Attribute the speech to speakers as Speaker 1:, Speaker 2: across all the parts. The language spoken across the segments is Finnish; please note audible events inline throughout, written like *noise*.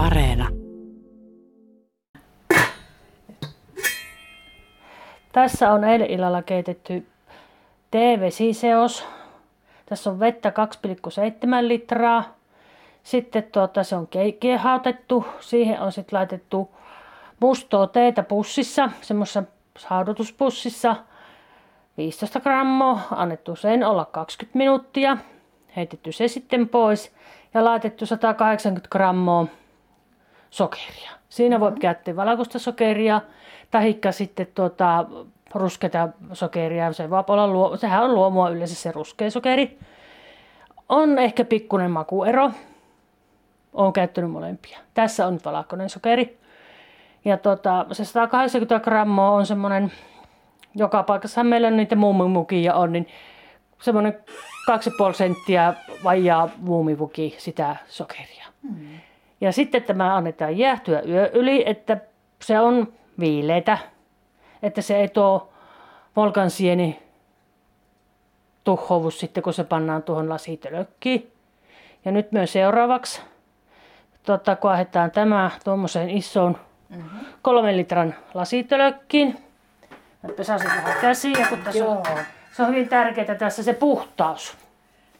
Speaker 1: Areena.
Speaker 2: Tässä on eilen illalla keitetty teevesiseos. Tässä on vettä 2,7 litraa. Sitten tuota, se on kiehautettu. Siihen on sitten laitettu mustoa teetä pussissa, semmoisessa haudutuspussissa. 15 grammaa, annettu sen olla 20 minuuttia, heitetty se sitten pois ja laitettu 180 grammaa sokeria. Siinä voi käyttää valkoista sokeria tai sitten tuota, ruskeita sokeria. Se voi olla luo, sehän on luomua yleensä se ruskea sokeri. On ehkä pikkuinen makuero. Olen käyttänyt molempia. Tässä on nyt valkoinen sokeri. Ja tota, se 180 grammaa on semmoinen, joka paikassa meillä niitä muumimukia on, niin semmoinen 2,5 senttiä vajaa muumivuki sitä sokeria. Hmm. Ja sitten tämä annetaan jäähtyä yö yli, että se on viileitä, että se ei tuo volkansieni tuhouvu sitten, kun se pannaan tuohon lasitölökkiin. Ja nyt myös seuraavaksi tota, kaahetaan tämä tuommoiseen isoon mm-hmm. kolmen litran lasitölökkiin. Mä pesasin vähän käsiä, kun tässä on, se on hyvin tärkeää tässä se puhtaus.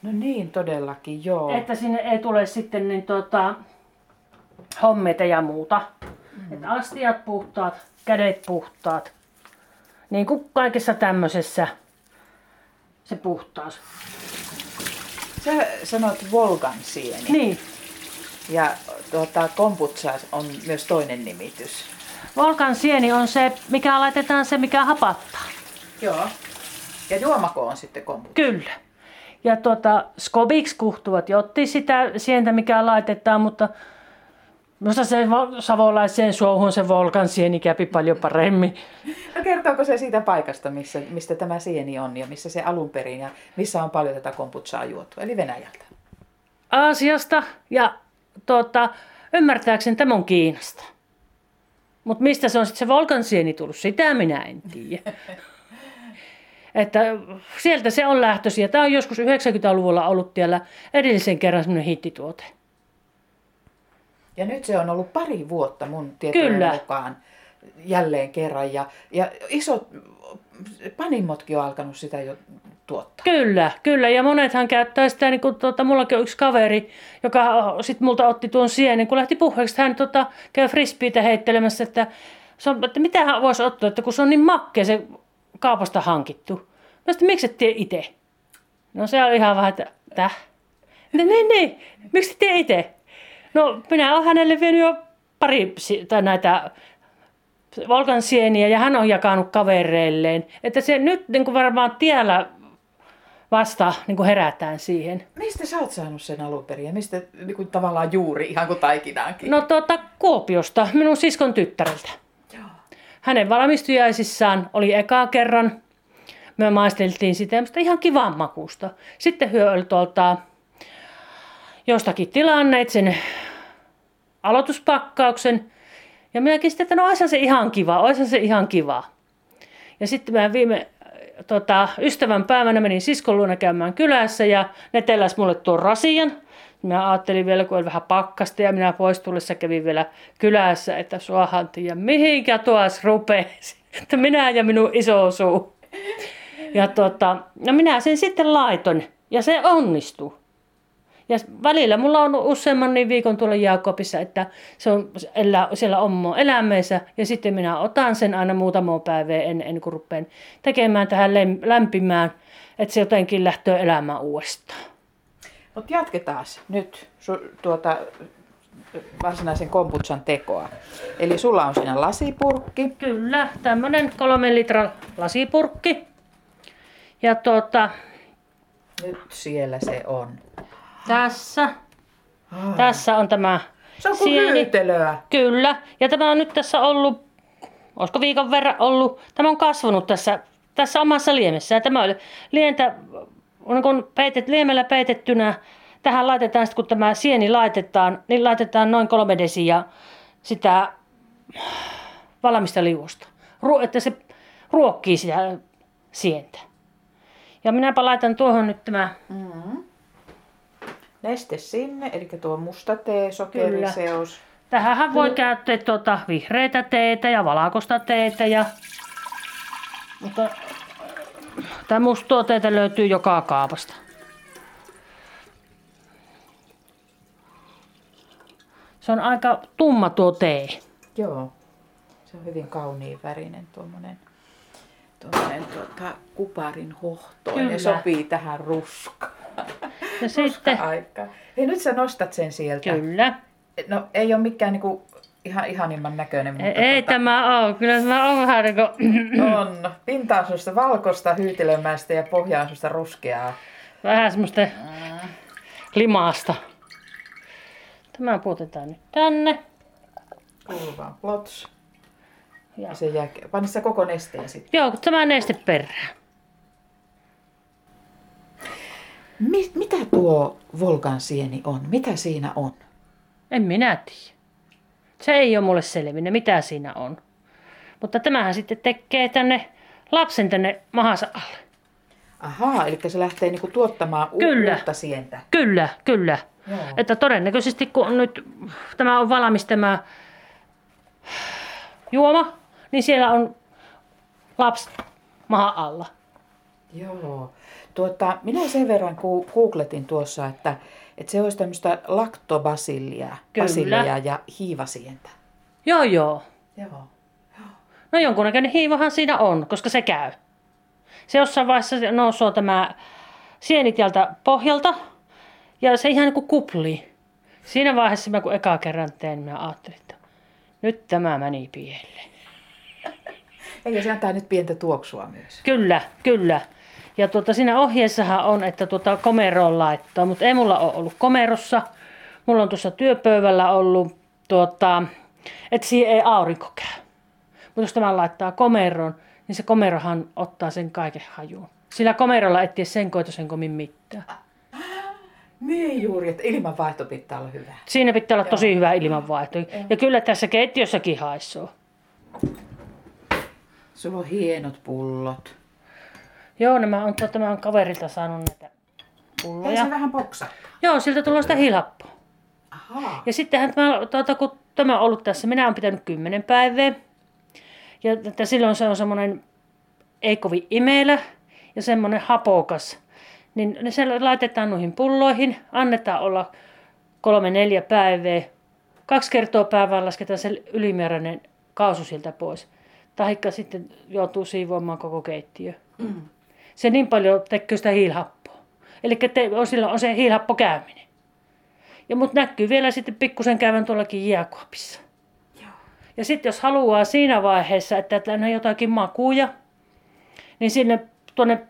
Speaker 3: No niin, todellakin, joo.
Speaker 2: Että sinne ei tule sitten niin tota, hommeita ja muuta. Mm. Että astiat puhtaat, kädet puhtaat. Niin kuin kaikessa tämmöisessä se puhtaus.
Speaker 3: Sä sanot Volgan sieni.
Speaker 2: Niin.
Speaker 3: Ja tuota, kombutsa on myös toinen nimitys.
Speaker 2: Volkan sieni on se, mikä laitetaan se, mikä hapattaa.
Speaker 3: Joo. Ja juomako on sitten kombutsa?
Speaker 2: Kyllä. Ja tuota, skobiksi kuhtuvat jotti sitä sientä, mikä laitetaan, mutta Minusta se savolaiseen suohon se volkan sieni käpi paljon paremmin.
Speaker 3: No kertooko se siitä paikasta, missä, mistä tämä sieni on ja missä se alun perin ja missä on paljon tätä komputsaa juotu, eli Venäjältä?
Speaker 2: Aasiasta ja tuota, ymmärtääkseni tämä on Kiinasta. Mutta mistä se on sitten se volkan sieni tullut, sitä minä en tiedä. *laughs* Että sieltä se on lähtöisin. Tämä on joskus 90-luvulla ollut siellä edellisen kerran semmoinen hittituote.
Speaker 3: Ja nyt se on ollut pari vuotta mun tietojen Kyllä. mukaan jälleen kerran. Ja, ja isot panimotkin on alkanut sitä jo tuottaa.
Speaker 2: Kyllä, kyllä. Ja monethan käyttää sitä, niin kuin, tuota, mullakin on yksi kaveri, joka sitten multa otti tuon sienen, kun lähti puheeksi, hän tuota, käy frisbeitä heittelemässä, että, se on, että mitä hän voisi ottaa, että kun se on niin makkea se kaupasta hankittu. Mä sitten, miksi et tee itse? No se on ihan vähän, että täh? Ne, ne, ne. Miksi tee itse? No minä olen hänelle vienyt jo pari tai näitä Volkan sieniä ja hän on jakanut kavereilleen. Että se nyt niin kuin varmaan tiellä vasta niin kuin herätään siihen.
Speaker 3: Mistä sä oot saanut sen alun perin ja mistä niin kuin tavallaan juuri ihan kuin taikinaankin?
Speaker 2: No tuota Kuopiosta, minun siskon tyttäreltä. Joo. Hänen valmistujaisissaan oli eka kerran. Me maisteltiin sitä ihan kivan makusta. Sitten hyö oli tuolta jostakin tilanneet sen aloituspakkauksen. Ja minäkin sitten, että no se ihan kiva, olisi se ihan kiva. Ja sitten mä viime tota, ystävän päivänä menin siskon luona käymään kylässä ja ne telläs mulle tuon rasian. Mä ajattelin vielä, kun oli vähän pakkasta ja minä pois tullessa kävin vielä kylässä, että suahan tiedä mihinkä tuos rupeesi. *laughs* Että minä ja minun iso suu. Ja tota, no minä sen sitten laitoin ja se onnistui. Ja välillä mulla on useamman niin viikon tuolla Jaakobissa, että se on elää, siellä omo elämässä ja sitten minä otan sen aina muutama päivää ennen, ennen kuin rupean tekemään tähän lämpimään, että se jotenkin lähtee elämään uudestaan.
Speaker 3: Mutta jatketaan nyt su, tuota, varsinaisen komputsan tekoa. Eli sulla on siinä lasipurkki.
Speaker 2: Kyllä, tämmöinen kolmen litran lasipurkki. Ja tuota...
Speaker 3: Nyt siellä se on.
Speaker 2: Tässä. Ah. Tässä on tämä
Speaker 3: Se on kuin hyytelöä.
Speaker 2: Kyllä. Ja tämä on nyt tässä ollut, olisiko viikon verran ollut, tämä on kasvanut tässä, tässä omassa liemessä. Ja tämä oli lientä, on kun peitet, liemellä peitettynä, tähän laitetaan sitten, kun tämä sieni laitetaan, niin laitetaan noin kolme desiä sitä valmista liuosta. Että se ruokkii sitä sientä. Ja minäpä laitan tuohon nyt tämä mm-hmm
Speaker 3: neste sinne, eli tuo musta tee, sokeriseos.
Speaker 2: Tähän voi käyttää tuota vihreitä teitä ja valkoista teitä ja mutta tämä musta teitä löytyy joka kaapasta. Se on aika tumma tuo tee.
Speaker 3: Joo. Se on hyvin kauniin värinen tuommoinen tuota, kuparin hohtoinen.
Speaker 2: Kyllä.
Speaker 3: Sopii tähän ruskaan.
Speaker 2: Ja *laughs* sitten,
Speaker 3: Aika. Hei, nyt sä nostat sen sieltä.
Speaker 2: kyllä.
Speaker 3: No ei ole mikään niinku ihan ihanimman näköinen, mutta
Speaker 2: Ei, ei tämä ole. Kyllä tämä on vähän niin kuin,
Speaker 3: on. Valkoista hyytelömäistä ja pohja-asusta ruskeaa.
Speaker 2: vähän semmoista limaasta. Tämä puutetaan nyt tänne.
Speaker 3: Kuuluu vaan plots.
Speaker 2: Ja,
Speaker 3: Ja se jää, pane se koko nesteen sitten.
Speaker 2: joo, tämä neste perään.
Speaker 3: Mi- mitä tuo Volkan sieni on? Mitä siinä on?
Speaker 2: En minä tiedä. Se ei ole mulle selvinnyt, mitä siinä on. Mutta tämähän sitten tekee tänne lapsen tänne mahansa alle.
Speaker 3: Ahaa, eli se lähtee niinku tuottamaan u-
Speaker 2: Kyllä.
Speaker 3: uutta sientä.
Speaker 2: Kyllä, kyllä.
Speaker 3: Joo.
Speaker 2: Että todennäköisesti kun nyt tämä on valmis tämä juoma, niin siellä on lapsi mahan alla.
Speaker 3: Joo. Tuota, minä sen verran googletin tuossa, että, että se olisi tämmöistä laktobasillia basilia ja hiivasientä.
Speaker 2: Joo, joo.
Speaker 3: Joo.
Speaker 2: No jonkunnäköinen hiivahan siinä on, koska se käy. Se jossain vaiheessa se nousee tämä sieni täältä pohjalta ja se ihan niin kuin kuplii. Siinä vaiheessa mä kun eka kerran tein, mä ajattelin, että nyt tämä meni pieleen.
Speaker 3: Ei, ja se antaa nyt pientä tuoksua myös.
Speaker 2: Kyllä, kyllä. Ja tuota, siinä ohjeessahan on, että tuota komeroon laittaa, mutta ei mulla ole ollut komerossa. Mulla on tuossa työpöydällä ollut, tuota, että siihen ei aurinko käy. Mutta jos tämä laittaa komeroon, niin se komerohan ottaa sen kaiken hajuun. Sillä komerolla et tiedä sen koita sen komin mitään.
Speaker 3: Niin juuri, että ilmanvaihto pitää olla hyvä.
Speaker 2: Siinä pitää olla tosi hyvä ilmanvaihto. Ja kyllä tässä keittiössäkin haissoo.
Speaker 3: Sulla on hienot pullot.
Speaker 2: Joo, nämä on, tuota, mä on kaverilta saanut näitä
Speaker 3: Ei
Speaker 2: pulloja.
Speaker 3: se vähän poksahtaa.
Speaker 2: Joo, siltä tulee sitä hilappoa.
Speaker 3: Ahaa.
Speaker 2: Ja sittenhän tämä, tuota, kun tämä on ollut tässä, minä olen pitänyt kymmenen päivää. Ja että silloin se on semmoinen ei kovin imelä ja semmoinen hapokas. Niin ne se laitetaan noihin pulloihin, annetaan olla kolme neljä päivää. Kaksi kertaa päivään lasketaan se ylimääräinen kaasu sieltä pois. Tahikka sitten joutuu siivoamaan koko keittiö.
Speaker 3: Mm.
Speaker 2: Se niin paljon tekee sitä hiilhappoa. Eli on, silloin on se hiilhappo käyminen. Ja mut näkyy vielä sitten pikkusen käyvän tuollakin jääkaapissa.
Speaker 3: Joo.
Speaker 2: Ja sitten jos haluaa siinä vaiheessa, että tänne on jotakin makuja, niin sinne tuonne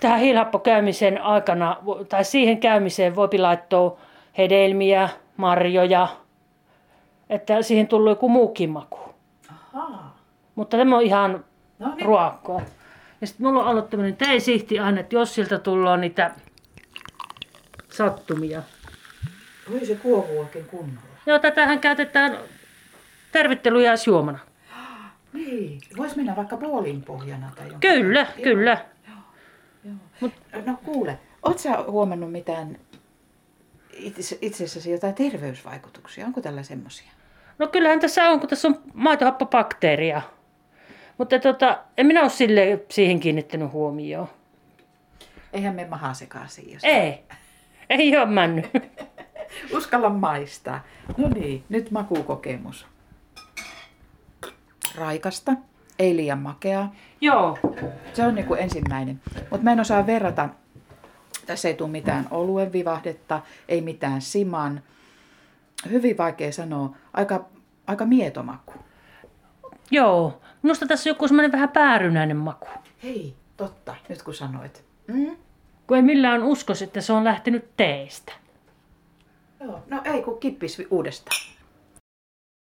Speaker 2: tähän hiilhappokäymisen aikana, tai siihen käymiseen voi laittaa hedelmiä, marjoja, että siihen tulee joku muukin maku.
Speaker 3: Ahaa.
Speaker 2: Mutta tämä on ihan
Speaker 3: No niin.
Speaker 2: ruokkoa. Ja sitten mulla on ollut tämmöinen teisihti aina, että jos siltä tulee niitä sattumia.
Speaker 3: Voi se kuohuu oikein kunnolla.
Speaker 2: Joo, tätähän käytetään tervettelyjäisjuomana.
Speaker 3: Niin. Voisi mennä vaikka puolin pohjana tai jonkin.
Speaker 2: Kyllä,
Speaker 3: Joo.
Speaker 2: kyllä.
Speaker 3: Joo. No kuule, oot sä huomannut mitään itse, itsessäsi jotain terveysvaikutuksia? Onko tällä semmoisia?
Speaker 2: No kyllähän tässä on, kun tässä on maitohappobakteeria. Mutta tota, en minä ole sille siihen kiinnittänyt huomioon.
Speaker 3: Eihän me maha sekaisin, jos
Speaker 2: Ei, ei ole mennyt. *laughs*
Speaker 3: uskalla maistaa. No niin, nyt makukokemus. Raikasta, ei liian makeaa.
Speaker 2: Joo,
Speaker 3: Se on niin kuin ensimmäinen. Mutta mä en osaa verrata. Tässä ei tule mitään oluen vivahdetta, ei mitään siman. Hyvin vaikea sanoa. Aika, aika mietomaku.
Speaker 2: Joo. Minusta tässä on joku semmoinen vähän päärynäinen maku.
Speaker 3: Hei, totta, nyt kun sanoit. Mm?
Speaker 2: Kun ei millään uskoisi, että se on lähtenyt teestä.
Speaker 3: Joo, no ei kun kippis uudestaan.